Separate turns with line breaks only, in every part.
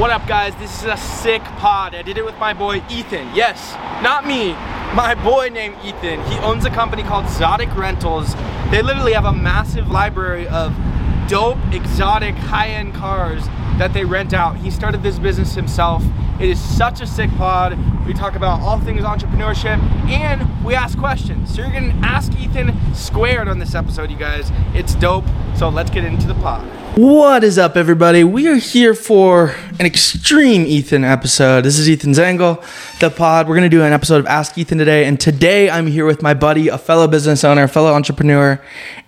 What up, guys? This is a sick pod. I did it with my boy Ethan. Yes, not me. My boy named Ethan. He owns a company called Zotic Rentals. They literally have a massive library of dope, exotic, high-end cars that they rent out. He started this business himself. It is such a sick pod. We talk about all things entrepreneurship and we ask questions. So you're gonna ask Ethan squared on this episode, you guys. It's dope. So let's get into the pod. What is up, everybody? We are here for an extreme Ethan episode. This is Ethan Zangle, the pod. We're gonna do an episode of Ask Ethan today, and today I'm here with my buddy, a fellow business owner, a fellow entrepreneur,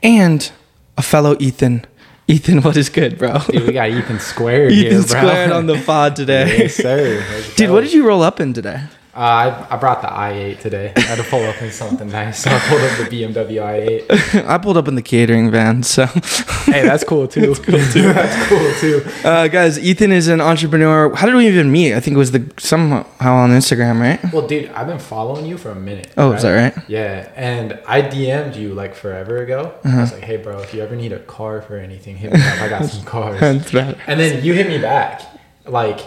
and a fellow Ethan. Ethan, what is good, bro?
Dude, we got Ethan squared
Ethan
here, bro.
squared on the pod today.
yes, sir.
Dude, what did you roll up in today?
Uh, I, I brought the i8 today. I had to pull up in something nice, so I pulled up the BMW i8.
I pulled up in the catering van, so.
Hey, that's cool too. That's cool too. that's cool too.
Uh, guys, Ethan is an entrepreneur. How did we even meet? I think it was the somehow on Instagram, right?
Well, dude, I've been following you for a minute.
Oh, is that right?
Yeah, and I DM'd you like forever ago.
Uh-huh.
I was like, "Hey, bro, if you ever need a car for anything, hit me up. I got some cars." And then you hit me back, like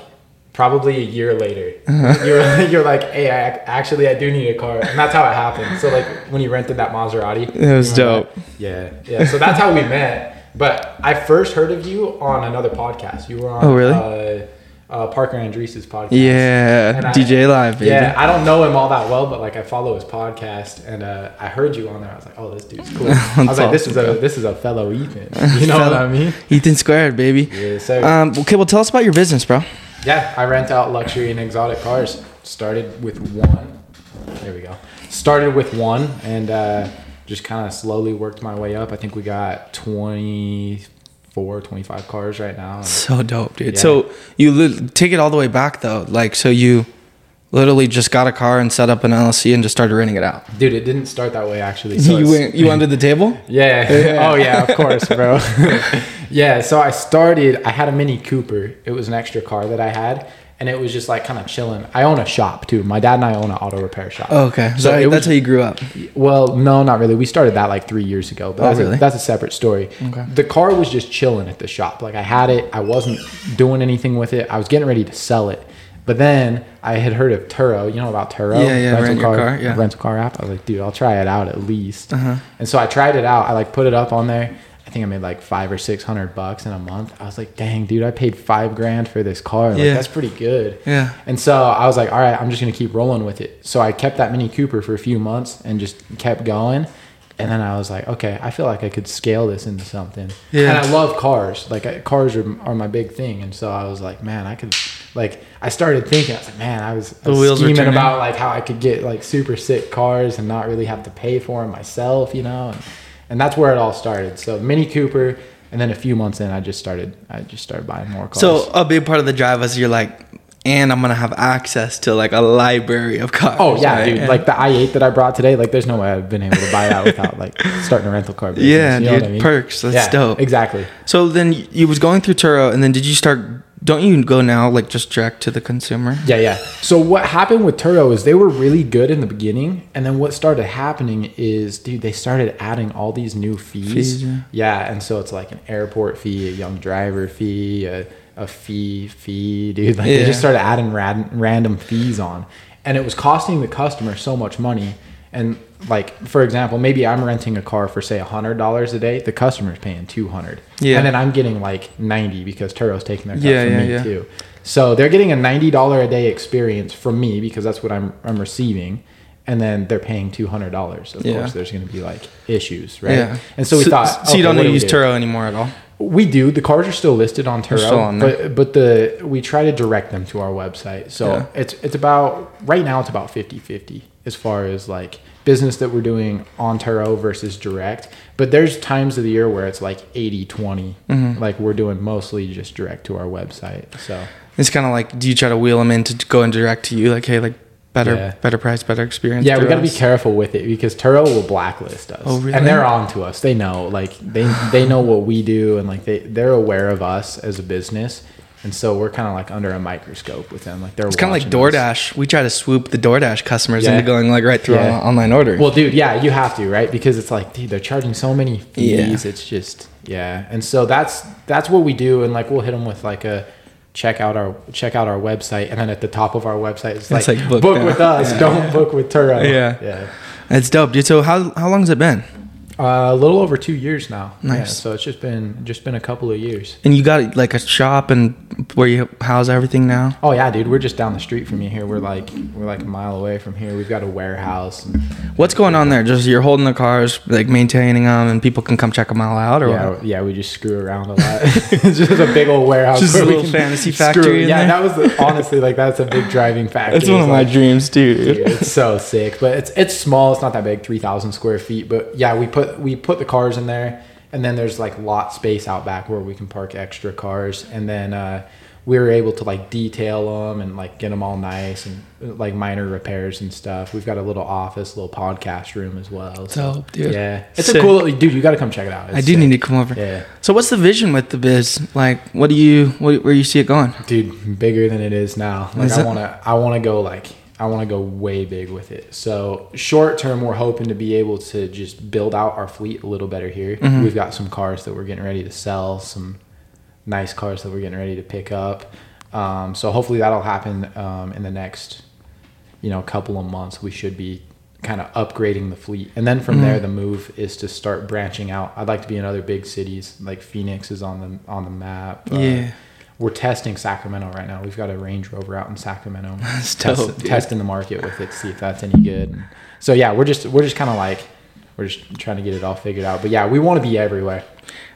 probably a year later. You're you're like, hey, I actually I do need a car, and that's how it happened. So like when you rented that Maserati,
It was dope.
that? Yeah, yeah. So that's how we met. But I first heard of you on another podcast. You were on.
Oh, really?
Uh, uh, Parker Andrees' podcast.
Yeah,
I-
DJ Live, baby.
Yeah, I don't know him all that well, but like I follow his podcast, and uh, I heard you on there. I was like, "Oh, this dude's cool." I was like, "This is a this is a fellow Ethan." You know what I mean?
Ethan Squared, baby.
Yeah, so
Um, okay, well, tell us about your business, bro.
Yeah, I rent out luxury and exotic cars. Started with one. There we go. Started with one, and uh, just kind of slowly worked my way up. I think we got 24, 25 cars right now.
So dope, dude.
Yeah.
So you li- take it all the way back though, like so you literally just got a car and set up an LLC and just started renting it out.
Dude, it didn't start that way actually. So
you went, you under the table.
Yeah.
Yeah.
Oh yeah, of course, bro. yeah. So I started. I had a Mini Cooper. It was an extra car that I had, and it was just like kind of chilling. I own a shop too. My dad and I own an auto repair shop.
Oh, okay, so
So it
that's
was-
how you grew up.
Well, no, not really. We started that like three years ago, but
Oh,
that's,
really?
a, that's a separate story.
Okay.
The car was just chilling at the shop. Like I had it, I wasn't doing anything with it. I was getting ready to sell it, but then I had heard of Turo. You know about Turo?
Yeah, yeah, rent your car, yeah.
rental car app. I was like, dude, I'll try it out at least.
Uh-huh.
And so I tried it out. I like put it up on there. I think I made like five or six hundred bucks in a month. I was like, dang, dude, I paid five grand for this car. Like
Yeah.
that's pretty good.
Yeah.
And so I was like, all right, I'm just gonna keep rolling with it. So I kept that Mini Cooper for a few months and just kept going. And then I was like, okay, I feel like I could scale this into something.
Yeah.
And I love cars. Like I, cars are, are my big thing. And so I was like, man, I could, like, I started thinking, I was like, man, I was, I was scheming about like how I could get like super sick cars and not really have to pay for them myself, you know. And, and that's where it all started. So Mini Cooper, and then a few months in, I just started, I just started buying more cars.
So a big part of the drive was you're like, and I'm gonna have access to like a library of cars.
Oh yeah,
right?
dude!
And-
Like the i8 that I brought today, like there's no way I've been able to buy that without like starting a rental car business.
Yeah,
you know
dude,
what I mean?
perks, that's
yeah,
dope.
Exactly.
So then you was going through Turo, and then did you start? Don't you go now like just direct to the consumer?
Yeah, yeah. So what happened with Turo is they were really good in the beginning, and then what started happening is, dude, they started adding all these new fees.
Fees, yeah.
yeah, and so it's like an airport fee, a young driver fee, a, a fee fee, dude. Like they just started adding rad- random fees on, and it was costing the customer so much money. And like for example, maybe I'm renting a car for say hundred dollars a day. The customer's paying two hundred,
Yeah.
and then I'm getting like ninety because Turo's taking their cut
Yeah,
from
yeah,
me
yeah.
too. So they're getting a ninety dollar a day experience from me because that's what I'm I'm receiving, and then they're paying two hundred dollars. Of
Yeah.
course, there's going to be like issues, right?
Yeah.
And so we thought,
So you don't use
do?
Turo anymore at all.
We do. The cars are still listed on Turo,
still on
but but the we try to direct them to our website. So
Yeah.
it's it's about right now it's about 50-50 as far as like business that we're doing on Turo versus direct. But there's times of the year where it's like 80-20.
Mm-hmm.
Like we're doing mostly just direct to our website. So
It's kind of like, do you try to wheel them in to go and direct to you? Like, hey, like better,
Yeah.
better price, better experience.
yeah, we got to be careful with it because Turo will blacklist us.
Oh, really?
And they're on to us. They know, like they they know what we do, and like they they're aware of us as a business, and so we're kind of like under a microscope with them. Like they're
It's kind of like
watching us.
DoorDash. We try to swoop the DoorDash customers
Yeah.
into going like right through
Yeah.
on- online ordering.
Well, dude, yeah, you have to, right? Because it's like, dude, they're charging so many fees. It's just, yeah. And so that's that's what we do, and like we'll hit them with like a check out our check out our website, and then at the top of our website it's like,
like book
book, with us, don't book with Turo.
Yeah.
yeah.
it's dope, dude. So how how long has it been?
Uh, a little over two years now.
Nice.
Yeah, so it's just been just been a couple of years.
And you got like a shop and where you house everything now?
Oh yeah, dude, we're just down the street from you here. We're like we're like a mile away from here. We've got a warehouse. And,
What's going on there? Just you're holding the cars, like maintaining them, and people can come check them all out, or
yeah,
what?
yeah, we just screw around a lot. it's just a big old warehouse.
Just a little fantasy factory in
Yeah, that was the, honestly like that's a big driving factor.
It's one of
It's
my
like,
dreams, dude.
dude, it's so sick, but it's it's small. It's not that big, three thousand square feet. But yeah, we put we put the cars in there, and then there's like lot space out back where we can park extra cars, and then uh, we were able to like detail them and like get them all nice and uh, like minor repairs and stuff. We've got a little office, little podcast room as well. So,
Dope, dude.
Yeah, it's
Sick.
a cool dude. You got to come check it out.
I do
sick.
need to come over.
Yeah.
So what's the vision with the biz? Like, what do you, what, where you see it going?
dude bigger than it is now like
Is
i want to i want to go like i want to go way big with it so short term we're hoping to be able to just build out our fleet a little better here
Mm-hmm.
we've got some cars that we're getting ready to sell some nice cars that we're getting ready to pick up um, so hopefully that'll happen um, in the next you know couple of months we should be kind of upgrading the fleet and then from
Mm-hmm.
there the move is to start branching out i'd like to be in other big cities like phoenix is on the on the map Uh,
Yeah.
We're testing Sacramento right now. We've got a Range Rover out in Sacramento,
That's
test,
dope,
testing the market with it, to see if that's any good. And so yeah, we're just we're just kind of like we're just trying to get it all figured out. But yeah, we want to be everywhere.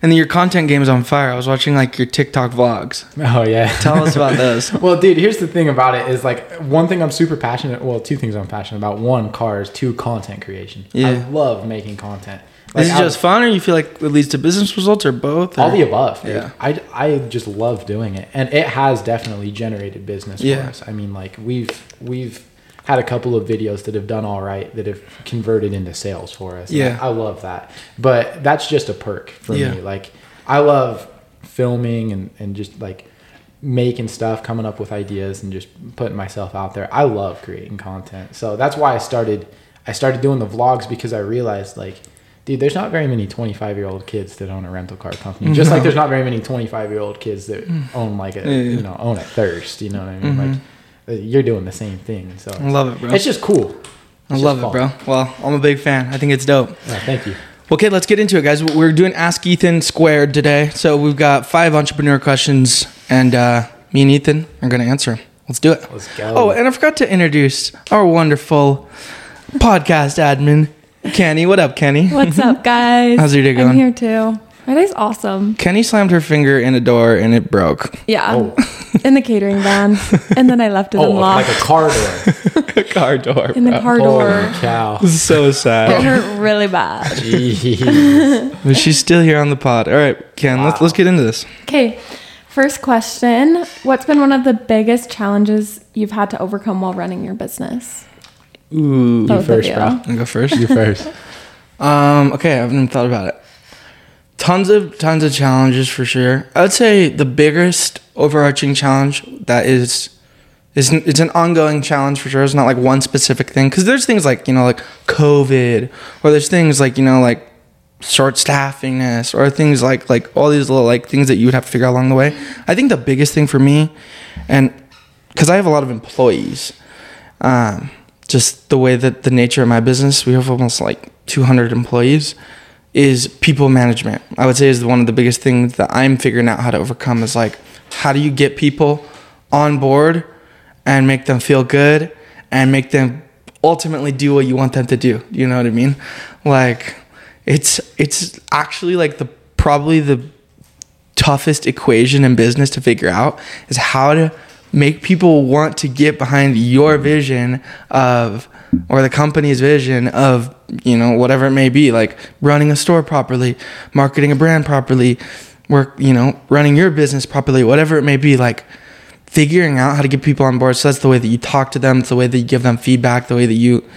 And then your content game is on fire. I was watching like your TikTok vlogs.
Oh yeah.
Tell us about those.
well, dude, here's the thing about it is like one thing I'm super passionate. Well, two things I'm passionate about. One, cars. Two, content creation.
Yeah.
I love making content. Like,
Is it just fun, or you feel like it leads to business results, or both?
all the above. dude.
Yeah.
I, I just love doing it, and it has definitely generated business
Yeah.
for us. I mean, like we've we've had a couple of videos that have done all right that have converted into sales for us.
Yeah.
I, I love that. But that's just a perk for
Yeah.
me. Like I love filming and and just like making stuff, coming up with ideas, and just putting myself out there. I love creating content, so that's why I started. I started doing the vlogs because I realized like dude, there's not very many 25 year old kids that own a rental car company. Just like there's not very many 25 year old kids that own like a,
Yeah, yeah.
you know, own a thirst. You know what I mean? Like uh, you're doing the same thing. So
I love it, bro.
it's just cool.
I love it, bro. Well, I'm a big fan. I think it's dope.
Yeah, thank you.
Okay, let's get into it, guys. We're doing Ask Ethan Squared today. So we've got five entrepreneur questions, and uh, me and Ethan are going to answer 'em. Let's do it.
Let's go.
Oh, and I forgot to introduce our wonderful podcast admin, Kenny. What up, Kenny?
What's up, guys?
How's your day going?
I'm here too. My day's awesome.
Kenny slammed her finger in a door and it broke.
Yeah,
Oh.
in the catering van, and then I left it
Oh,
unlocked
like a car door.
a car door.
in the car door.
Holy cow.
So sad.
It hurt really bad.
Jeez.
but she's still here on the pod. All right, Ken, let's, let's get into this.
Okay, first question: What's been one of the biggest challenges you've had to overcome while running your business?
Ooh.
Both
first,
of
bro.
you.
I'll go first.
You first.
Um, okay, I haven't even thought about it. Tons of tons of challenges for sure. I would say the biggest overarching challenge that is is it's an ongoing challenge for sure. It's not like one specific thing because there's things like you know like COVID or there's things like you know like short staffingness or things like like all these little like things that you would have to figure out along the way. I think the biggest thing for me, and because I have a lot of employees, um, just the way that the nature of my business, we have almost like 200 employees, is people management. I would say is one of the biggest things that I'm figuring out how to overcome is like, how do you get people on board and make them feel good and make them ultimately do what you want them to do? You know what I mean? Like, it's it's actually like the probably the toughest equation in business to figure out is how to make people want to get behind your vision of or the company's vision of you know whatever it may be like running a store properly marketing a brand properly work you know running your business properly whatever it may be like figuring out how to get people on board. So that's the way that you talk to them it's the way that you give them feedback the way that you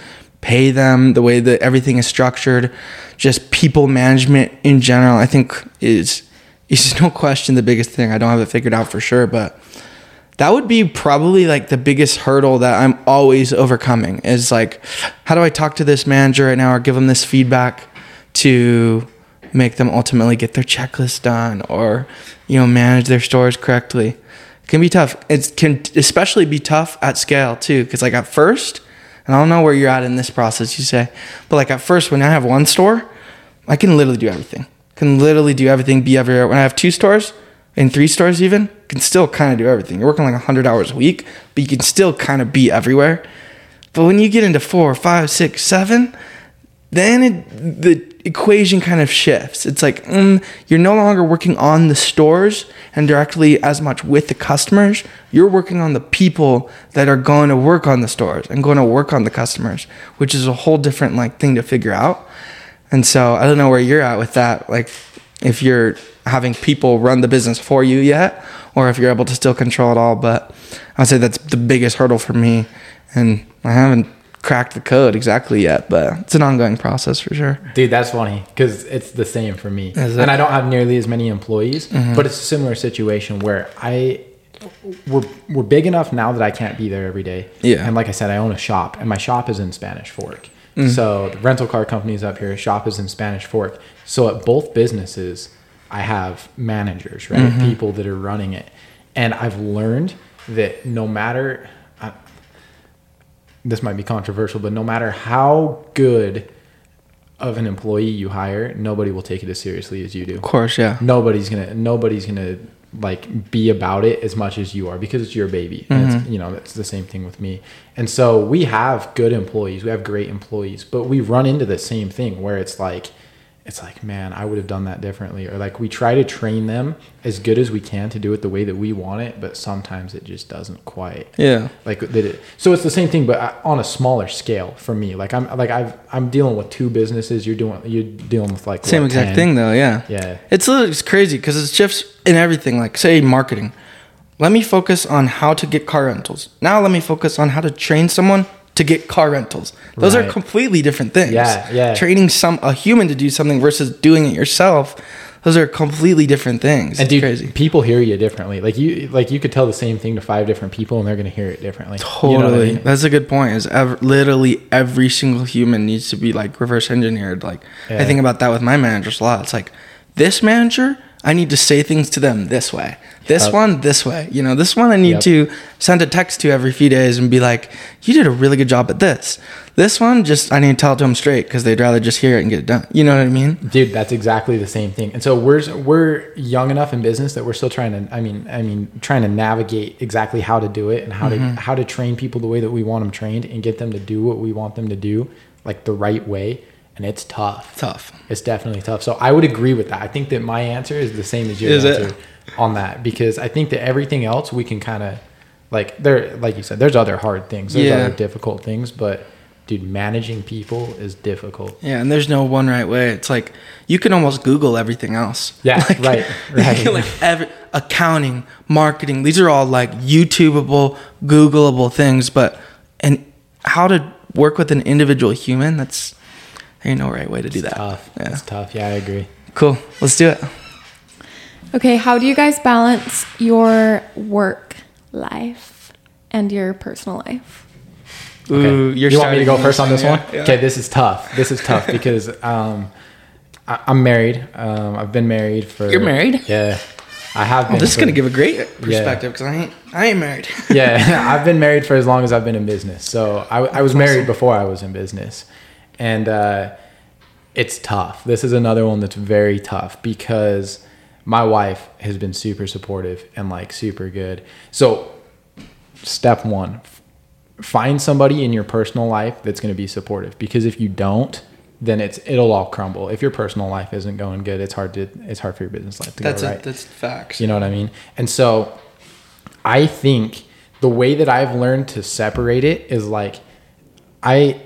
pay them the way that everything is structured just people management in general i think is is no question the biggest thing. I don't have it figured out for sure but that would be probably like the biggest hurdle that i'm always overcoming is like how do i talk to this manager right now or give them this feedback to make them ultimately get their checklist done or you know manage their stores correctly It can be tough. It can especially be tough at scale too, because like at first, and I don't know where you're at in this process, you say, but like at first, when I have one store, I can literally do everything. Can literally do everything, be everywhere. When I have two stores, and three stores even, can still kind of do everything. You're working like 100 hours a week, but you can still kind of be everywhere. But when you get into four, five, six, seven, then it, the equation kind of shifts. It's like mm, you're no longer working on the stores and directly as much with the customers. You're working on the people that are going to work on the stores and going to work on the customers, which is a whole different like thing to figure out. And so I don't know where you're at with that. Like if you're having people run the business for you yet, or if you're able to still control it all. But I'd say that's the biggest hurdle for me. And I haven't cracked the code exactly yet, but it's an ongoing process for sure.
Dude, that's funny because it's the same for me.
Mm-hmm.
And I don't have nearly as many employees, but it's a similar situation where I we're we're big enough now that I can't be there every day.
Yeah.
And like I said, I own a shop, and my shop is in Spanish Fork.
Mm.
So the rental car company's up here. Shop is in Spanish Fork. So at both businesses, I have managers, right?
Mm-hmm.
People that are running it, and I've learned that no matter. I, this might be controversial, but no matter how good of an employee you hire, nobody will take it as seriously as you do.
Of course, yeah.
Nobody's gonna nobody's gonna like be about it as much as you are because it's your baby. And
Mm-hmm.
it's, you know, it's the same thing with me. And so we have good employees, we have great employees, but we run into the same thing where it's like it's like, man, I would have done that differently. Or like we try to train them as good as we can to do it the way that we want it, but sometimes it just doesn't quite
Yeah.
like that it, so it's the same thing but I- on a smaller scale for me like i'm like i've i'm dealing with two businesses you're doing you're dealing with like
Same
what,
exact
10?
thing though, yeah.
Yeah.
It's literally it's crazy because it shifts in everything. Like say marketing. Let me focus on how to get car rentals. Now let me focus on how to train someone to get car rentals. Those are completely different things.
Yeah, yeah.
Training some a human to do something versus doing it yourself. Those are completely different things.
and
it's
dude,
crazy.
people hear you differently. Like you, like you could tell the same thing to five different people, and they're gonna hear it differently. You
Totally.
know I mean?
That's a good point. Is literally every single human needs to be like reverse engineered. Like I think about that with my managers a lot. It's like this manager, I need to say things to them this way. This
Yep.
one, this way. You know, this one I need
Yep.
to send a text to every few days and be like, "You did a really good job at this." This one, just I need to tell it to them straight because they'd rather just hear it and get it done. You know what I mean?
Dude, that's exactly the same thing. And so we're we're young enough in business that we're still trying to. I mean, I mean, trying to navigate exactly how to do it and how
Mm-hmm.
to how to train people the way that we want them trained and get them to do what we want them to do, like the right way. And it's tough.
Tough.
It's definitely tough. So I would agree with that. I think that my answer is the same as your
Is it?
answer on that because I think that everything else we can kind of like there, like you said, there's other hard things, there's
Yeah.
other difficult things, but dude, managing people is difficult.
Yeah, and there's no one right way. It's like you can almost Google everything else.
Yeah,
Like,
right, right.
like every, accounting, marketing, these are all like YouTubeable, Googleable things. But and how to work with an individual human? That's ain't no right way to do that.
Tough.
Yeah.
It's tough. Yeah, I agree.
Cool. Let's do it.
Okay, how do you guys balance your work life and your personal life?
Ooh, you're
you want me to go first on this one?
yeah.
Okay, this is tough. This is tough because um, I, I'm married. Um, I've been married for.
You're married?
Yeah, I have been.
This is gonna give a great perspective because I ain't I ain't married.
yeah, I've been married for as long as I've been in business. So I, I was married before I was in business, and uh, it's tough. This is another one that's very tough because my wife has been super supportive and like super good. So step one, find somebody in your personal life that's going to be supportive because if you don't then it's it'll all crumble if your personal life isn't going good it's hard to it's hard for your business life to
That's
go
a,
right
that's facts.
you know what I mean? And so I think the way that I've learned to separate it is like I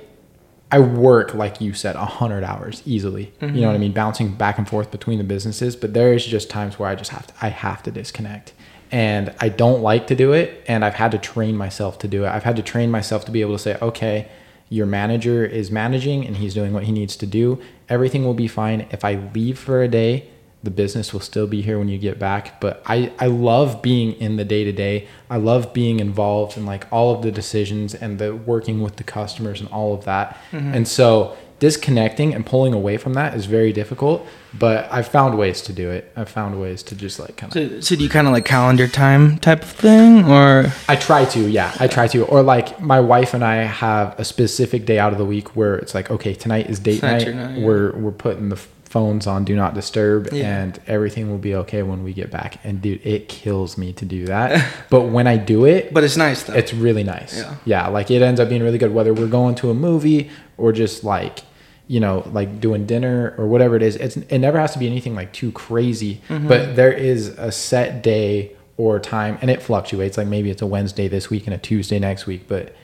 I work like you said 100 hours easily. You know what I mm-hmm. mean? Bouncing back and forth between the businesses, but there is just times where I just have to I have to disconnect. And I don't like to do it and I've had to train myself to do it. I've had to train myself to be able to say, "Okay, your manager is managing and he's doing what he needs to do. Everything will be fine. If I leave for a day, the business will still be here when you get back but i i love being in the day to day i love being involved in like all of the decisions and the working with the customers and all of that mm-hmm. and so disconnecting and pulling away from that is very difficult. But I've found ways to do it. I've found ways to just like kind of.
So, so do you kind of like calendar time type of thing, or
I try to, yeah, I try to. Or like my wife and I have a specific day out of the week where it's like, okay, tonight is date night.
night.
We're we're putting the phones on do not disturb,
Yeah.
and everything will be okay when we get back. And dude, it kills me to do that. but when I do it,
but it's nice though.
it's really nice.
Yeah.
Yeah. like it ends up being really good whether we're going to a movie or just like, you know, like doing dinner or whatever it is. It's it never has to be anything like too crazy,
Mm-hmm.
but there is a set day or time and it fluctuates. Like maybe it's a Wednesday this week and a Tuesday next week, but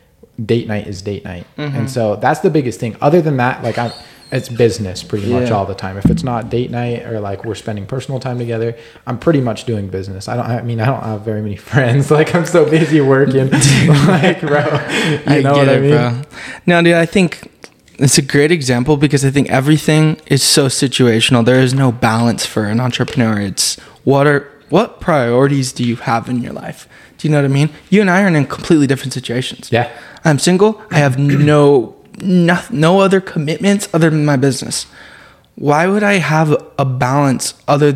date night is date night.
Mm-hmm.
And so that's the biggest thing. Other than that, like I'm it's business pretty much
Yeah.
all the time. If it's not date night or like we're spending personal time together, I'm pretty much doing business. I don't. I mean, I don't have very many friends. Like I'm so busy working. like, bro, you know what I mean?
No, dude, I think it's a great example because I think everything is so situational. There is no balance for an entrepreneur. It's what are what priorities do you have in your life? Do you know what I mean? You and I are in completely different situations.
Yeah.
I'm single. I have no no, no other commitments other than my business. Why would I have a balance other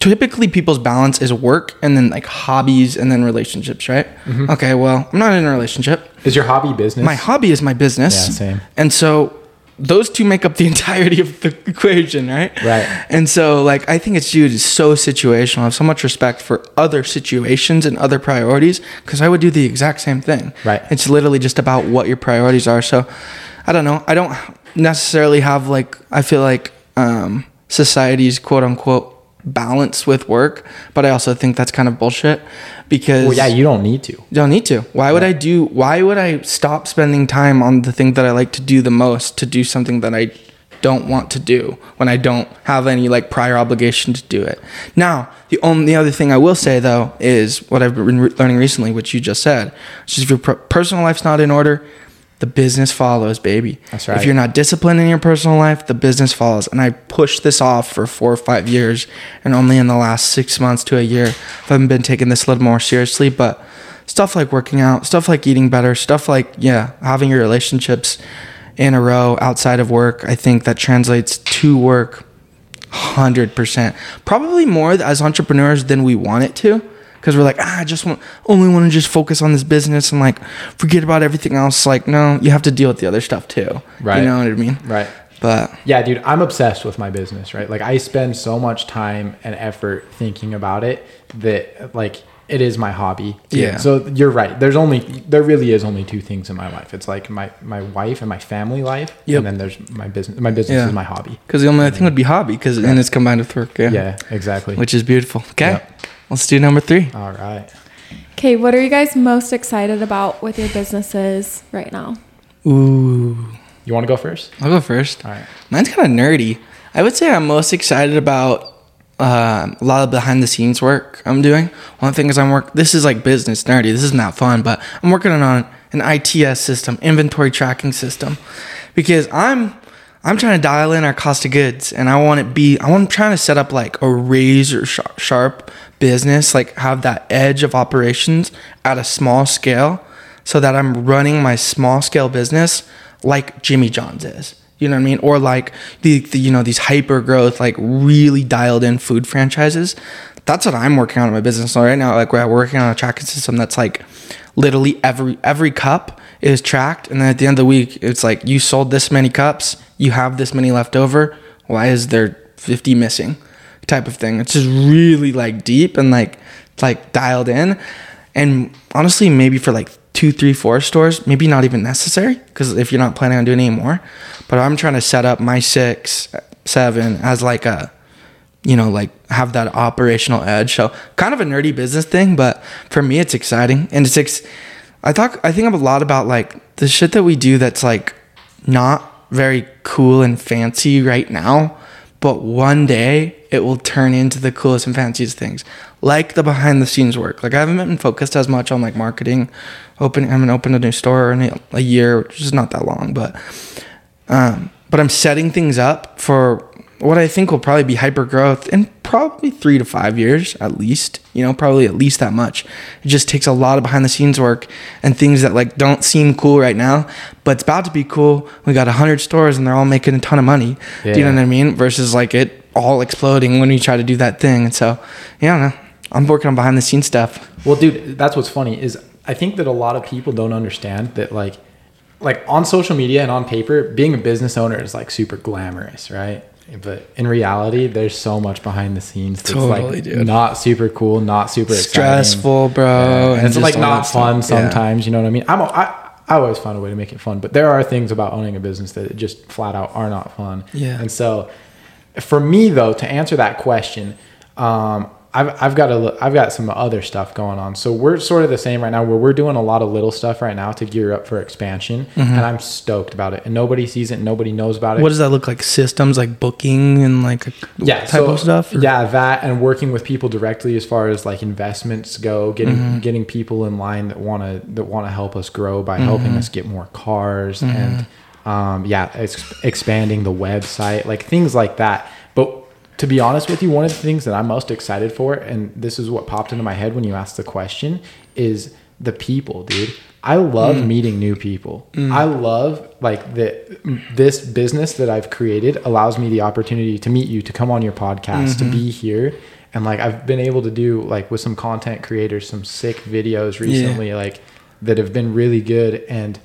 typically people's balance is work and then like hobbies and then relationships, right? Mm-hmm. Okay, well, I'm not in a relationship.
Is your hobby business?
My hobby is my business.
Yeah, same.
And so those two make up the entirety of the equation, right?
Right.
And so like I think it's dude, it's so situational. I have so much respect for other situations and other priorities because I would do the exact same thing.
Right.
It's literally just about what your priorities are. So I don't know. I don't necessarily have like I feel like um society's quote unquote balance with work, but I also think that's kind of bullshit because
well, yeah, you don't need to.
you don't need to. Why would I do? Why would I stop spending time on the thing that I like to do the most to do something that I don't want to do when I don't have any like prior obligation to do it? Now, the only the other thing I will say though is what I've been re- learning recently, which you just said, which is if your per- personal life's not in order, the business follows, baby.
That's right.
If you're not disciplined in your personal life, the business follows. And I pushed this off for four or five years, and only in the last six months to a year, I've been taking this a little more seriously. But stuff like working out, stuff like eating better, stuff like yeah, having your relationships in a row outside of work, I think that translates to work hundred percent. Probably more as entrepreneurs than we want it to. Because we're like, ah, I just want only want to just focus on this business and like forget about everything else. Like, no, you have to deal with the other stuff too.
Right.
You know what I mean?
Right.
But
Yeah, dude, I'm obsessed with my business, right? Like I spend so much time and effort thinking about it that like it is my hobby.
Yeah.
So you're right. There's only there really is only two things in my life. It's like my my wife and my family life,
Yep.
and then there's my business. My business
Yeah.
is my hobby.
because the only other thing would be hobby, because and it's combined with work. Yeah.
Yeah, exactly.
Which is beautiful. Okay.
Yep.
Let's do number three.
All right.
Okay, what are you guys most excited about with your businesses right now?
Ooh.
You want to go first?
I'll go first.
All right.
Mine's kind of nerdy. I would say I'm most excited about um, a lot of behind the scenes work I'm doing. One thing is I'm work. This is like business nerdy. This is not fun, but I'm working on an ITS system, inventory tracking system, because I'm I'm trying to dial in our cost of goods, and I want it be. I want trying to set up like a razor sharp, sharp business, like have that edge of operations at a small scale, so that I'm running my small scale business like Jimmy John's is. You know what I mean? Or like the, the you know these hyper growth like really dialed in food franchises. That's what I'm working on in my business right now. Like we're working on a tracking system that's like literally every every cup is tracked, and then at the end of the week, it's like you sold this many cups, you have this many left over. Why is there 50 missing? Type of thing. It's just really like deep and like like dialed in. And honestly, maybe for like two, three, four stores, maybe not even necessary because if you're not planning on doing any more. But I'm trying to set up my six, seven as like a, you know, like have that operational edge. So kind of a nerdy business thing, but for me, it's exciting and it's. Ex- I talk. I think of a lot about like the shit that we do that's like not very cool and fancy right now, but one day it will turn into the coolest and fanciest things, like the behind the scenes work. Like I haven't been focused as much on like marketing. Open, I haven't opened a new store in a- a year, which is not that long, but um, but I'm setting things up for what I think will probably be hyper growth in probably three to five years at least. You know, probably at least that much. It just takes a lot of behind the scenes work and things that like don't seem cool right now, but it's about to be cool. We got a hundred stores and they're all making a ton of money. Do you know what I mean? Versus like it all exploding when we try to do that thing. And so, yeah, I don't know. I'm working on behind the scenes stuff.
Well, dude, that's what's funny is I think that a lot of people don't understand that like like on social media and on paper, being a business owner is like super glamorous, right? But in reality, there's so much behind the scenes that's
Totally,
like
dude.
not super cool, not super exciting.
Stressful, bro.
Yeah, and it's like not fun
stuff. Yeah.
sometimes. You know what I mean? I'm a, I, I always find a way to make it fun, but there are things about owning a business that just flat out are not fun.
Yeah.
And so, for me though, to answer that question, um, I've, I've got a, I've got some other stuff going on. So we're sort of the same right now, where we're doing a lot of little stuff right now to gear up for expansion, and I'm stoked about it. And nobody sees it, nobody knows about it.
Mm-hmm. What does that look like? Systems like booking and like
yeah,
type
so,
of stuff? or-
Yeah, that and working with people directly as far as like investments go, getting
Mm-hmm.
getting people in line that want to that want to help us grow by
Mm-hmm.
helping us get more cars and um, yeah, ex- expanding the website, like things like that. To be honest with you, one of the things that I'm most excited for, and this is what popped into my head when you asked the question, is the people, dude. I love
Mm.
meeting new people. I love like that this business that I've created allows me the opportunity to meet you, to come on your podcast,
Mm-hmm.
to be here. And like I've been able to do like with some content creators some sick videos recently like that have been really good and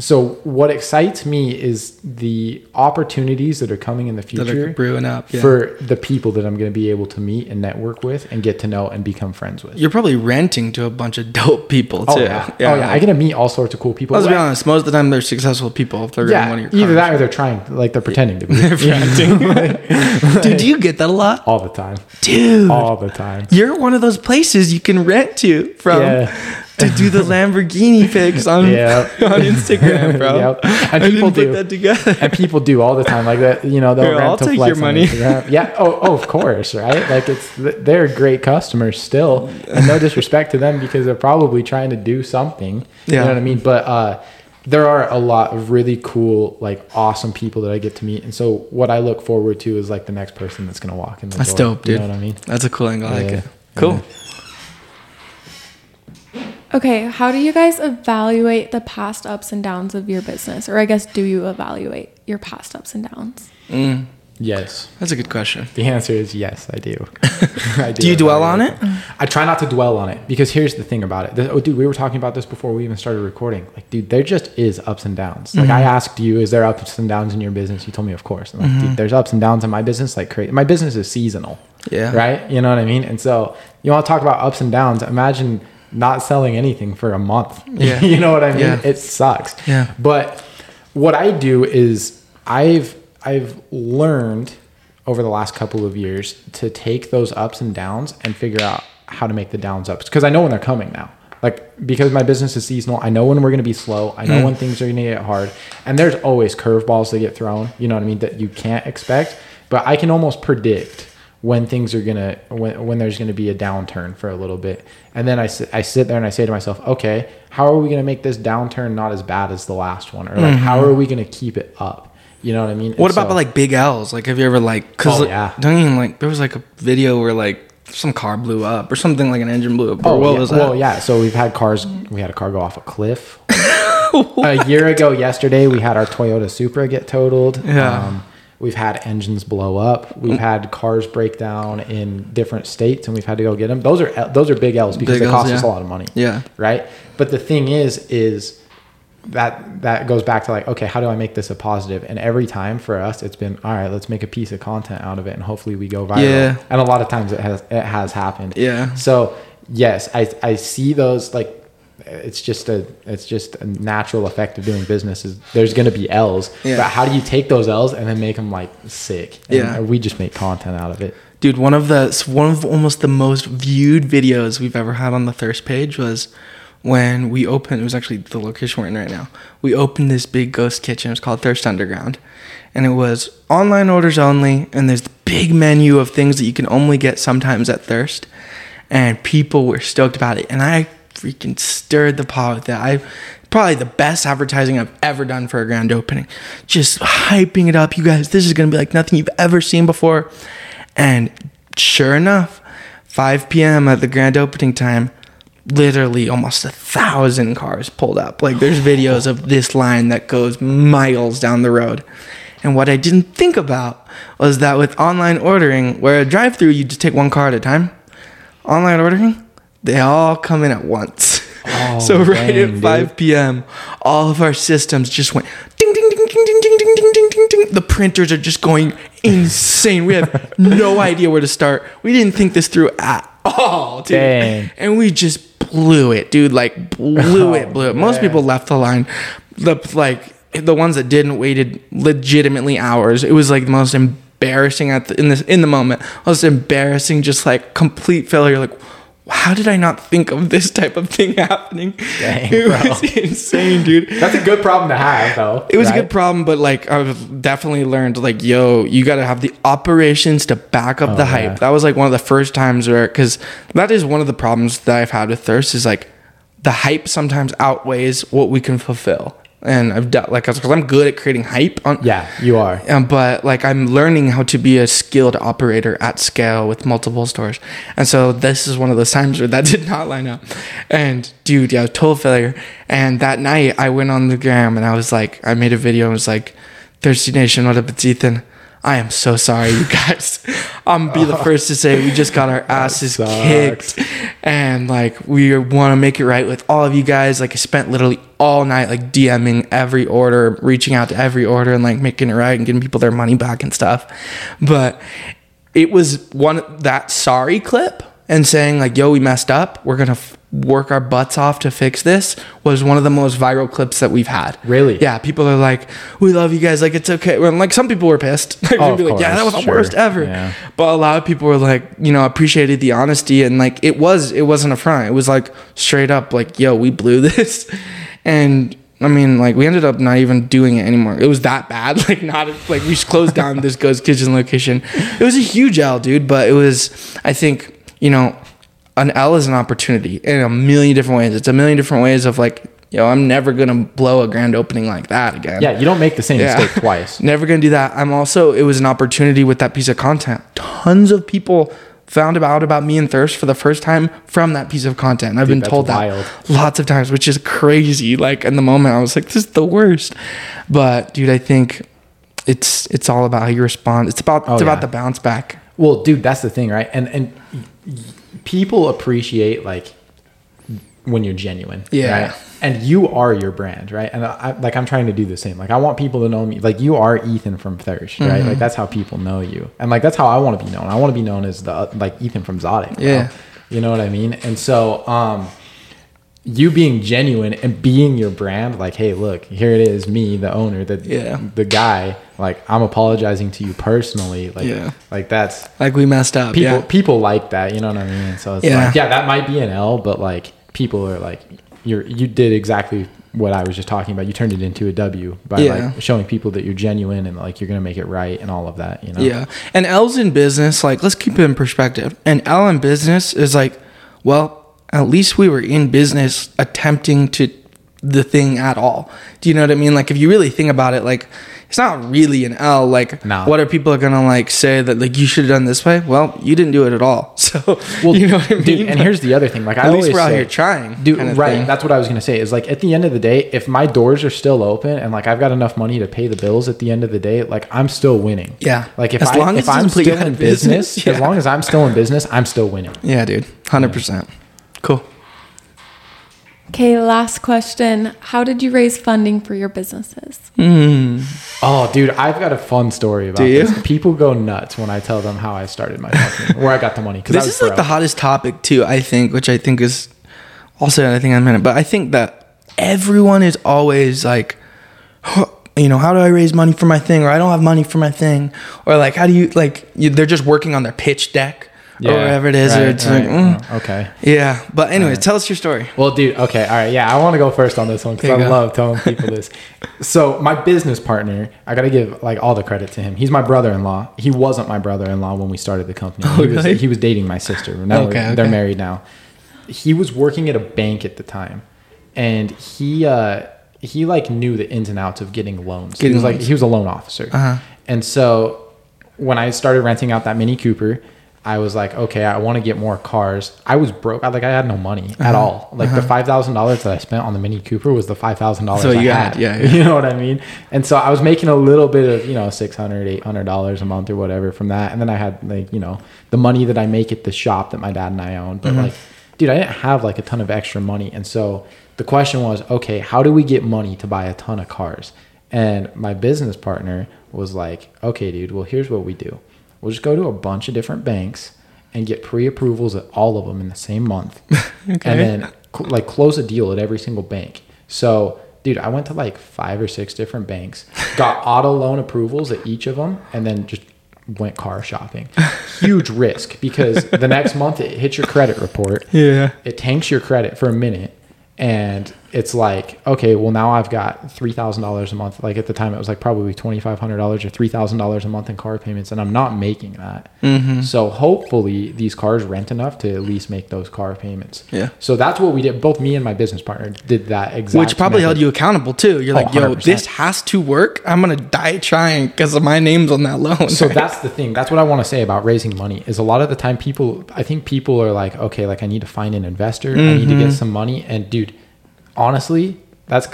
so what excites me is the opportunities that are coming in the
That are
future
brewing up, yeah.
for the people that I'm going to be able to meet and network with and get to know and become friends with.
You're probably renting to a bunch of dope people oh, too.
Oh yeah, oh yeah. I get to meet all sorts of cool people.
Let's be honest. Most of the time, they're successful people if they're
Yeah,
one of your
either
cars.
that or they're trying, like they're pretending to be
Dude, do you get that a lot?
all the time,
Dude,
all the time.
you're one of those places you can rent to from
Yeah.
To do the Lamborghini pics on,
Yeah.
on Instagram, bro.
Yep. And
I
people do.
that together.
and people do all the time like that you know they'll
Here, I'll take your money.
Yeah. Oh, oh, of course, right? Like it's they're great customers still and no disrespect to them because they're probably trying to do something
Yeah.
you know what i mean but uh there are a lot of really cool like awesome people that i get to meet and so what i look forward to is like the next person that's gonna walk in the
That's
door
dope, dude.
you know what i mean
That's a cool angle. I like
Yeah.
it. Cool.
Yeah.
Okay, how do you guys evaluate the past ups and downs of your business? Or I guess, do you evaluate your past ups and downs? Mm.
yes
That's a good question.
the answer is yes i do I
Do you dwell on it?
I try not to dwell on it because here's the thing about it. This- oh, dude, we were talking about this before we even started recording. Like, dude, there just is ups and downs. Like, I mm-hmm. asked you, is there ups and downs in your business? You told me, of course. And like, dude, mm-hmm. there's ups and downs in my business. Like, crazy. My business is seasonal.
Yeah.
Right. You know what I mean? And so, you want to talk about ups and downs? Imagine not selling anything for a month.
Yeah.
you know what I mean?
Yeah.
It sucks.
Yeah.
But what I do is I've I've learned over the last couple of years to take those ups and downs and figure out how to make the downs ups because I know when they're coming now. Like because my business is seasonal, I know when we're going to be slow. I know mm. when things are going to get hard, and there's always curveballs that get thrown. You know what I mean that you can't expect, but I can almost predict when things are gonna when when there's gonna be a downturn for a little bit, and then I sit I sit there and I say to myself, okay, how are we gonna make this downturn not as bad as the last one, or like how are we gonna keep it up? You know what I mean?
What
And
about
so-
like big L's? Like, have you ever like? Cause
Oh,
like,
yeah.
don't even like. There was like a video where like some car blew up or something like an engine blew up. Or
Oh,
what
yeah.
was that?
Well, yeah. So we've had cars. We had a car go off a cliff. a year ago yesterday, we had our Toyota Supra get totaled.
Yeah.
Um, we've had engines blow up. We've mm. had cars break down in different states, and we've had to go get them. Those are those are big L's because
Big
they
Ls,
cost us a lot of money.
Yeah.
Right. But the thing is, is that that goes back to like okay how do i make this a positive? positive and every time for us it's been all right let's make a piece of content out of it and hopefully we go viral
Yeah.
and a lot of times it has it has happened
Yeah.
so yes i i see those like it's just a it's just a natural effect of doing business is there's going to be l's
Yeah.
but how do you take those l's and then make them like sick And
Yeah.
we just make content out of it
Dude, one of the one of almost the most viewed videos we've ever had on the Thirst page was when we opened. It was actually the location we're in right now. We opened this big ghost kitchen. It was called Thirst Underground, and it was online orders only. And there's the big menu of things that you can only get sometimes at Thirst, and people were stoked about it. And I freaking stirred the pot with that. I probably the best advertising I've ever done for a grand opening. Just hyping it up, you guys. This is gonna be like nothing you've ever seen before. And sure enough, 5 p.m. at the grand opening time, literally almost a thousand cars pulled up. Like there's videos of this line that goes miles down the road. And what I didn't think about was that with online ordering, where a drive through you just take one car at a time, online ordering, they all come in at once.
Oh,
so right
dang,
at 5 p.m., all of our systems just went ding ding ding ding ding ding ding ding ding ding ding. The printers are just going insane. We have no idea where to start. We didn't think this through at all, dude.
Dang.
And we just blew it, dude. Like blew it, blew it. Most
man.
people left the line. The like the ones that didn't waited legitimately hours. It was like the most embarrassing at the, in this in the moment. Most embarrassing, just like complete failure. Like, how did I not think of this type of thing happening?
Dang,
it
bro.
was insane, dude.
That's a good problem to have, though.
It was a good problem, but like I've definitely learned like, yo, you got to have the operations to back up oh, the
Oh,
hype.
yeah.
That was like one of the first times where, because that is one of the problems that I've had with thirst is like the hype sometimes outweighs what we can fulfill. And I've done like because I'm good at creating hype on
Yeah, you are.
um, but like I'm learning how to be a skilled operator at scale with multiple stores, and so this is one of those times where that did not line up. And dude, yeah, total failure. And that night I went on the gram and I was like, I made a video and was like, Thirsty Nation, what up? It's Ethan. I am so sorry, you guys. I'm be the first to say we just got our asses kicked, and like we want to make it right with all of you guys. Like I spent literally all night like DMing every order, reaching out to every order, and like making it right and getting people their money back and stuff. But it was one that sorry clip and saying like, "Yo, we messed up. We're gonna." F- work our butts off to fix this was one of the most viral clips that we've had
Really?
yeah people are like we love you guys like it's okay well, like some people were pissed like,
Oh,
be like yeah that was
course,
the worst ever
Yeah.
but a lot of people were like you know appreciated the honesty and like it was it wasn't a front it was like straight up like yo we blew this and I mean, like we ended up not even doing it anymore. It was that bad. Like not like we just closed down this Ghost Kitchen location. It was a huge L, dude. But it was, I think, you know, an L is an opportunity in a million different ways. It's a million different ways of like, yo, I'm never gonna blow a grand opening like that again.
Yeah, you don't make the same
Yeah.
mistake twice.
Never gonna do that. I'm also it was an opportunity with that piece of content. Tons of people found out about me and thirst for the first time from that piece of content. And I've
Dude,
been told
wild.
that lots of times, which is crazy. Like in the moment, I was like, "This is the worst." But dude, I think it's it's all about how you respond. It's about
Oh,
it's about the bounce back.
Well, dude, that's the thing, right? And and people appreciate like when you're genuine,
Yeah.
right? And you are your brand, right? And I like I'm trying to do the same. Like I want people to know me. Like you are Ethan from Thirst, right?
Mm-hmm.
Like that's how people know you, and like that's how I want to be known. I want to be known as the like Ethan from Zotic. bro.
Yeah.
you know what I mean. And so, um, you being genuine and being your brand, like, hey, look, here it is, me, the owner, the
Yeah.
the guy. Like I'm apologizing to you personally. Like,
Yeah.
like that's
Like we messed up.
people
yeah.
people like that you know what i mean so it's
Yeah.
like yeah that might be an l but like people are like you're you did exactly what i was just talking about you turned it into a w by
Yeah.
like showing people that you're genuine and like you're gonna make it right and all of that you know
Yeah. And L's in business, like, let's keep it in perspective. An L in business is like, well, at least we were in business attempting to the thing at all. Do you know what I mean? Like, if you really think about it, like, it's not really an L. Like,
No.
what are people gonna like say that like you should have done this way? Well, you didn't do it at all. So,
well
you know what I mean?
dude, and here's the other thing like i
at
always
least we're out
say,
here trying.
Dude,
kinda
right.
thing.
That's what I was gonna say. Is like at the end of the day, if my doors are still open and like I've got enough money to pay the bills at the end of the day, like I'm still winning.
Yeah.
Like if
As
I if I'm
doesn't put you
still in
of business,
business, as long as I'm still in business, I'm still winning.
yeah, dude. Hundred percent. Cool.
Okay, last question. How did you raise funding for your businesses? Hmm.
Oh, dude, I've got a fun story about
Do you?
this. People go nuts when I tell them how I started my company, where I got the money.
This is like the hottest topic too, I think, which I think is also I think in a minute. But I think that everyone is always like, you know, how do I raise money for my thing, or I don't have money for my thing, or like how do you like you, they're just working on their pitch deck or whatever it is, or it's
right.
like, mm.
okay.
yeah. But anyways, tell us your story.
Well, dude, okay, all right, yeah, I want to go first on this one because I
go.
love telling people this. So, my business partner, I got to give like all the credit to him. He's my brother-in-law. He wasn't my brother-in-law when we started the company. he, was,
Oh, really?
he was dating my sister. Now
Okay,
they're married now. he was working at a bank at the time, and he uh, he like knew the ins and outs of getting loans. he
Getting
was like
loans.
he was a loan officer,
Uh-huh.
and so when I started renting out that Mini Cooper. I was like, okay, I want to get more cars. I was broke. I like I had no money
Uh-huh.
at all. Like the five thousand dollars that I spent on the Mini Cooper was the five thousand dollars
So
I
you
had.
yeah, yeah.
You know what I mean? And so I was making a little bit of, you know, 600 800 dollars a month or whatever from that. And then I had like, you know, the money that I make at the shop that my dad and I own. But like, dude, I didn't have like a ton of extra money. And so the question was, okay, how do we get money to buy a ton of cars? And my business partner was like, okay, dude, well, here's what we do. We'll just go to a bunch of different banks and get pre-approvals at all of them in the same month. And then cl- like close a deal at every single bank. So, dude, I went to like five or six different banks, got auto loan approvals at each of them, and then just went car shopping. Huge risk because the next month it hits your credit report.
Yeah.
It tanks your credit for a minute. And it's like, okay, well now I've got three thousand dollars a month. Like at the time, it was like probably twenty five hundred dollars or three thousand dollars a month in car payments, and I'm not making that.
Mm-hmm.
So hopefully these cars rent enough to at least make those car payments.
Yeah.
So that's what we did. Both me and my business partner did that exactly
Which probably held you accountable too. You're
Oh,
like, yo, this has to work. I'm gonna die trying because of my name's on that loan.
so that's the thing that's what i want to say about raising money is a lot of the time people i think people are like okay like i need to find an investor i need to
Mm-hmm.
get some money and dude honestly that's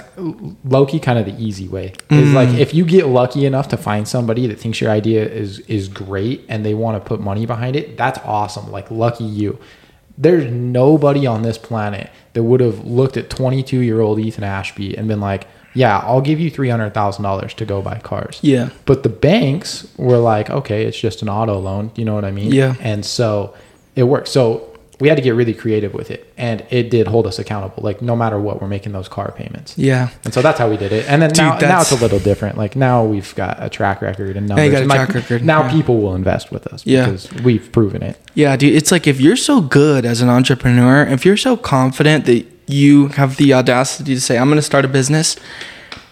low-key kind of the easy way is
Mm.
like if you get lucky enough to find somebody that thinks your idea is is great and they want to put money behind it that's awesome like lucky you there's nobody on this planet that would have looked at 22 year old ethan ashby and been like yeah i'll give you $300000 to go buy cars
Yeah.
but the banks were like, okay, it's just an auto loan. You know what I mean?
Yeah.
And so it worked. So we had to get really creative with it. And it did hold us accountable. Like no matter what, we're making those car payments.
yeah.
And so that's how we did it. And then
Dude,
now, now it's a little different. Like now we've got a track record and numbers.
got a
And, like,
track record,
Now
yeah.
people will invest with us
Yeah.
because we've proven it.
Yeah, dude, it's like if you're so good as an entrepreneur, if you're so confident that you have the audacity to say, I'm going to start a business,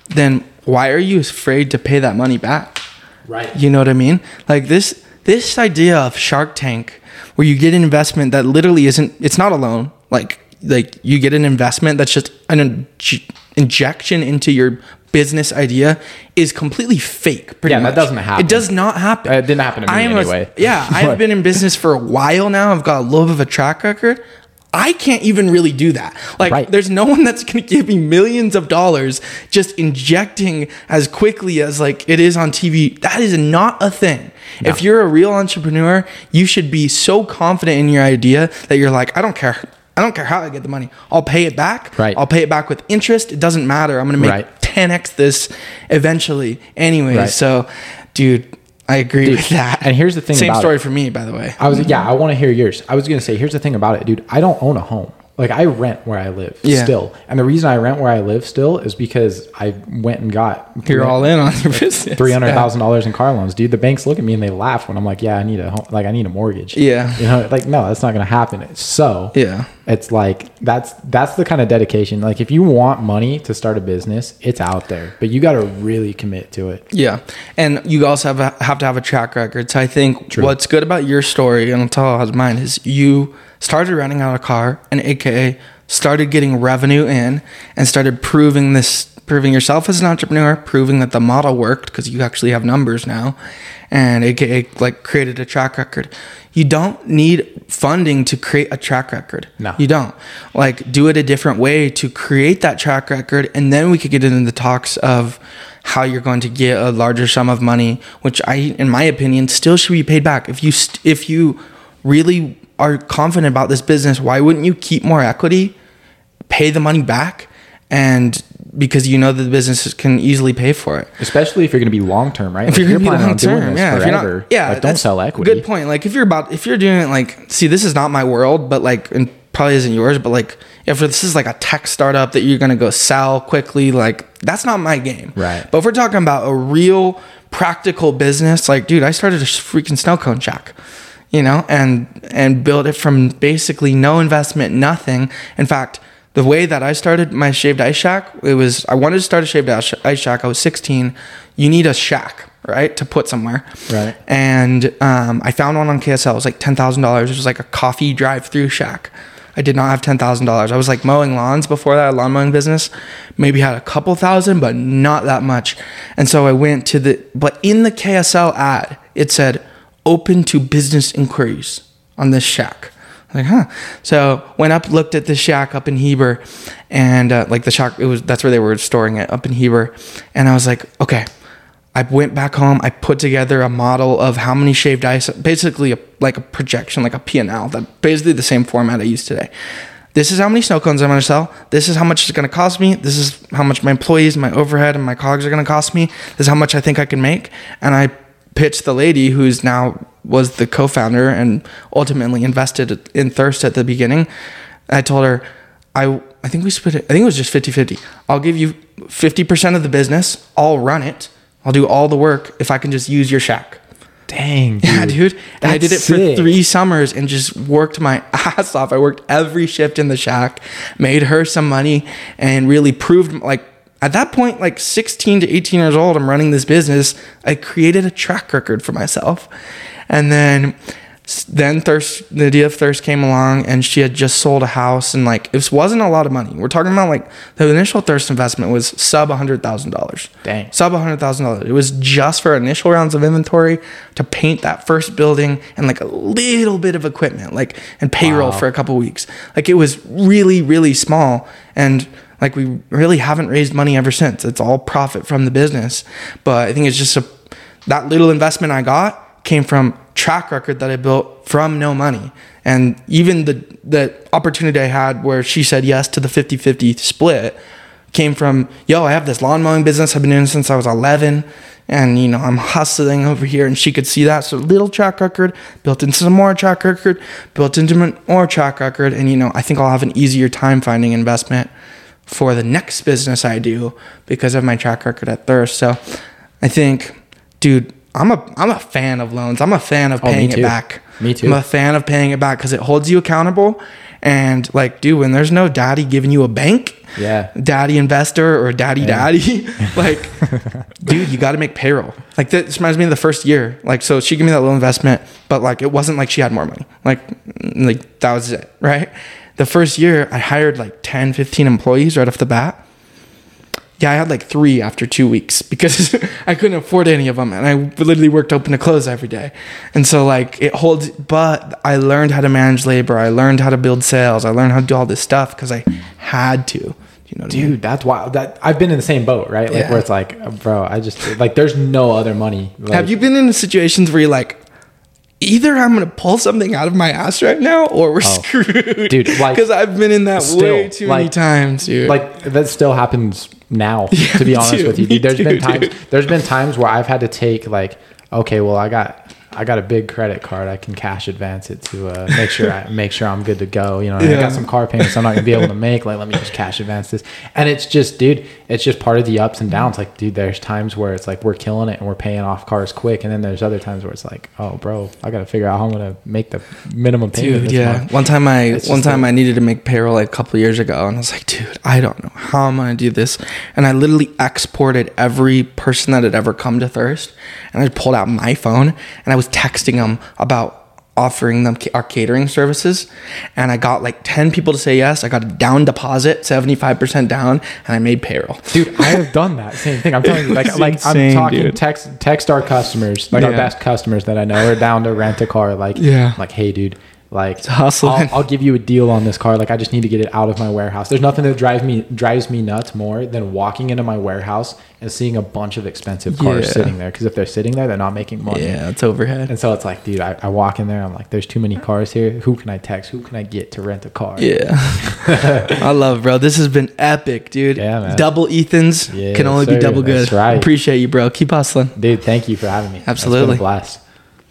then why are you afraid to pay that money back?
Right.
You know what I mean? Like this this idea of Shark Tank where you get an investment that literally isn't it's not a loan. Like like you get an investment that's just an inj- injection into your business idea is completely fake. Pretty
Yeah, that doesn't happen.
It does not happen.
Uh, it didn't happen to me
I am a-
anyway.
yeah, I've been in business for a while now. I've got a little bit of a track record. I can't even really do that. Like,
Right.
there's no one that's going to give me millions of dollars just injecting as quickly as like it is on TV. That is not a thing. If you're a real entrepreneur, you should be so confident in your idea that you're like, I don't care. I don't care how I get the money. I'll pay it back.
Right.
I'll pay it back with interest. It doesn't matter. I'm going to make
Right.
10x this eventually. Anyway,
Right.
so dude, I agree with that.
and here's the thing
Same story
it.
for me, by the way.
I was yeah, I want to hear yours. I was gonna say, here's the thing about it, dude. I don't own a home. Like I rent where I live
Yeah.
still, and the reason I rent where I live still is because I went and got
You're all in on your business.
three hundred thousand dollars in car loans, dude. The banks look at me and they laugh when I'm like, yeah, I need a home, like I need a mortgage.
Yeah.
you know, like no, that's not gonna happen. So
Yeah.
it's like that's that's the kind of dedication. Like if you want money to start a business, it's out there, but you got to really commit to it.
Yeah, and you also have a, have to have a track record. So I think
True.
what's good about your story, and I'll tell how's mine, is you started renting out a car, and AKA started getting revenue in, and started proving this, proving yourself as an entrepreneur, proving that the model worked because you actually have numbers now, and AKA like created a track record. You don't need funding to create a track record.
No.
you don't. Like do it a different way to create that track record, and then we could get into the talks of how you're going to get a larger sum of money, which I, in my opinion, still should be paid back. If you st- if you really are confident about this business, why wouldn't you keep more equity, pay the money back, and because you know that the business can easily pay for it.
Especially if you're going to be long term, right?
If you're, be
planning on doing this
yeah.
Forever,
not, yeah,
like, don't sell equity.
Good point. Like if you're about, if you're doing it, like, see, this is not my world, but like, and probably isn't yours, but like, if this is like a tech startup that you're gonna go sell quickly, like, that's not my game.
Right.
But if we're talking about a real practical business, like, dude, I started a freaking snow cone shack. You know, and and built it from basically no investment, nothing. In fact, the way that I started my shaved ice shack, it was I wanted to start a shaved ice ice shack. I was 16. You need a shack, right, to put somewhere.
Right.
And um, I found one on KSL. It was like ten thousand dollars. It was like a coffee drive-through shack. I did not have ten thousand dollars. I was like mowing lawns before that lawn mowing business. Maybe had a couple thousand, but not that much. And so I went to the but in the KSL ad, it said open to business inquiries on this shack. Like, huh? So went up, looked at the shack up in Heber, and uh, like the shack, it was that's where they were storing it up in Heber, and I was like, okay. I went back home. I put together a model of how many shaved ice, basically a, like a projection, like a P&L, that basically the same format I use today. This is how many snow cones I'm going to sell. This is how much it's going to cost me. This is how much my employees, my overhead, and my cogs are going to cost me. This is how much I think I can make. And I pitched the lady who's now was the co-founder and ultimately invested in Thirst at the beginning. I told her, I I think we split it. I think it was just 50-50. I'll give you 50% of the business. I'll run it. I'll do all the work if I can just use your shack.
Dang. Dude.
Yeah, dude. And I did it
sick.
for three summers and just worked my ass off. I worked every shift in the shack, made her some money, and really proved like at that point, like 16 to 18 years old, I'm running this business. I created a track record for myself. And then then thirst the idea of thirst came along and she had just sold a house and like it wasn't a lot of money we're talking about like the initial thirst investment was sub a hundred thousand dollars
Dang.
sub a hundred thousand dollars it was just for initial rounds of inventory to paint that first building and like a little bit of equipment like and payroll
Wow.
for a couple weeks like it was really really small and like we really haven't raised money ever since. It's all profit from the business. But i think it's just a that little investment I got came from track record that I built from no money. And even the the opportunity I had where she said yes to the 50-50 split came from, yo, I have this lawn mowing business I've been doing since I was 11 and you know, I'm hustling over here. And she could see that. So little track record built into some more track record, built into more track record. And you know, I think I'll have an easier time finding investment for the next business I do because of my track record at Thirst. So I think, dude, I'm a I'm a fan of loans. I'm a fan of
Oh,
paying it back.
Me too.
I'm a fan of paying it back because it holds you accountable. And like, dude, when there's no daddy giving you a bank,
Yeah.
daddy investor or daddy daddy, like, dude, you got to make payroll. Like this reminds me of the first year. Like, so she gave me that little investment, but like, it wasn't like she had more money. Like, like that was it, right? The first year, I hired like 10, 15 employees right off the bat. Yeah, I had like three after two weeks because I couldn't afford any of them, and I literally worked open to close every day. And so like it holds, but I learned how to manage labor. I learned how to build sales. I learned how to do all this stuff because I had to. You know, what I mean?
Dude, that's wild. That I've been in the same boat, right? Like
Yeah.
where it's like, bro, I just like there's no other money. Like,
Have you been in situations where you're like, either I'm gonna pull something out of my ass right now, or we're oh. screwed,
Oh. Dude, like,
Because I've been in that way
still,
too many times, dude.
like that still happens now to be honest
too.
with you dude. there's been times
dude.
there's been times where i've had to take like okay well i got i got a big credit card i can cash advance it to uh, make sure i make sure i'm good to go you know i got some car payments i'm not gonna be able to make like let me just cash advance this and it's just dude it's just part of the ups and downs like dude there's times where it's like we're killing it and we're paying off cars quick and then there's other times where it's like oh bro i gotta figure out how i'm gonna make the minimum payment
Dude, yeah.
month.
One time I
It's
one time I needed to make payroll like a couple years ago, and I was like, dude, I don't know how I'm gonna do this. And I literally exported every person that had ever come to Thirst, and I pulled out my phone and I was texting them about offering them ca- our catering services, and I got like ten people to say yes. I got a down deposit, seventy five percent down, and I made payroll.
Dude, I have done that same thing. I'm telling you, like, like
insane,
I'm talking
dude.
text text our customers, like our best customers that I know are down to rent a car. Like,
Yeah.
like, hey, dude, like. I'll, I'll give you a deal on this car. Like, I just need to get it out of my warehouse. There's nothing that drives me drives me nuts more than walking into my warehouse and seeing a bunch of expensive cars
Yeah.
sitting there. Because if they're sitting there, they're not making money.
Yeah, it's overhead.
And so it's like, dude, I, I walk in there. I'm like, there's too many cars here. Who can I text? Who can I get to rent a car?
Yeah. I love, bro. This has been epic, dude.
Yeah, man.
Double Ethans
Yes,
can only be double good.
That's right.
Appreciate you, bro. Keep hustling.
Dude, thank you for having me. It's been a
Absolutely.
blast.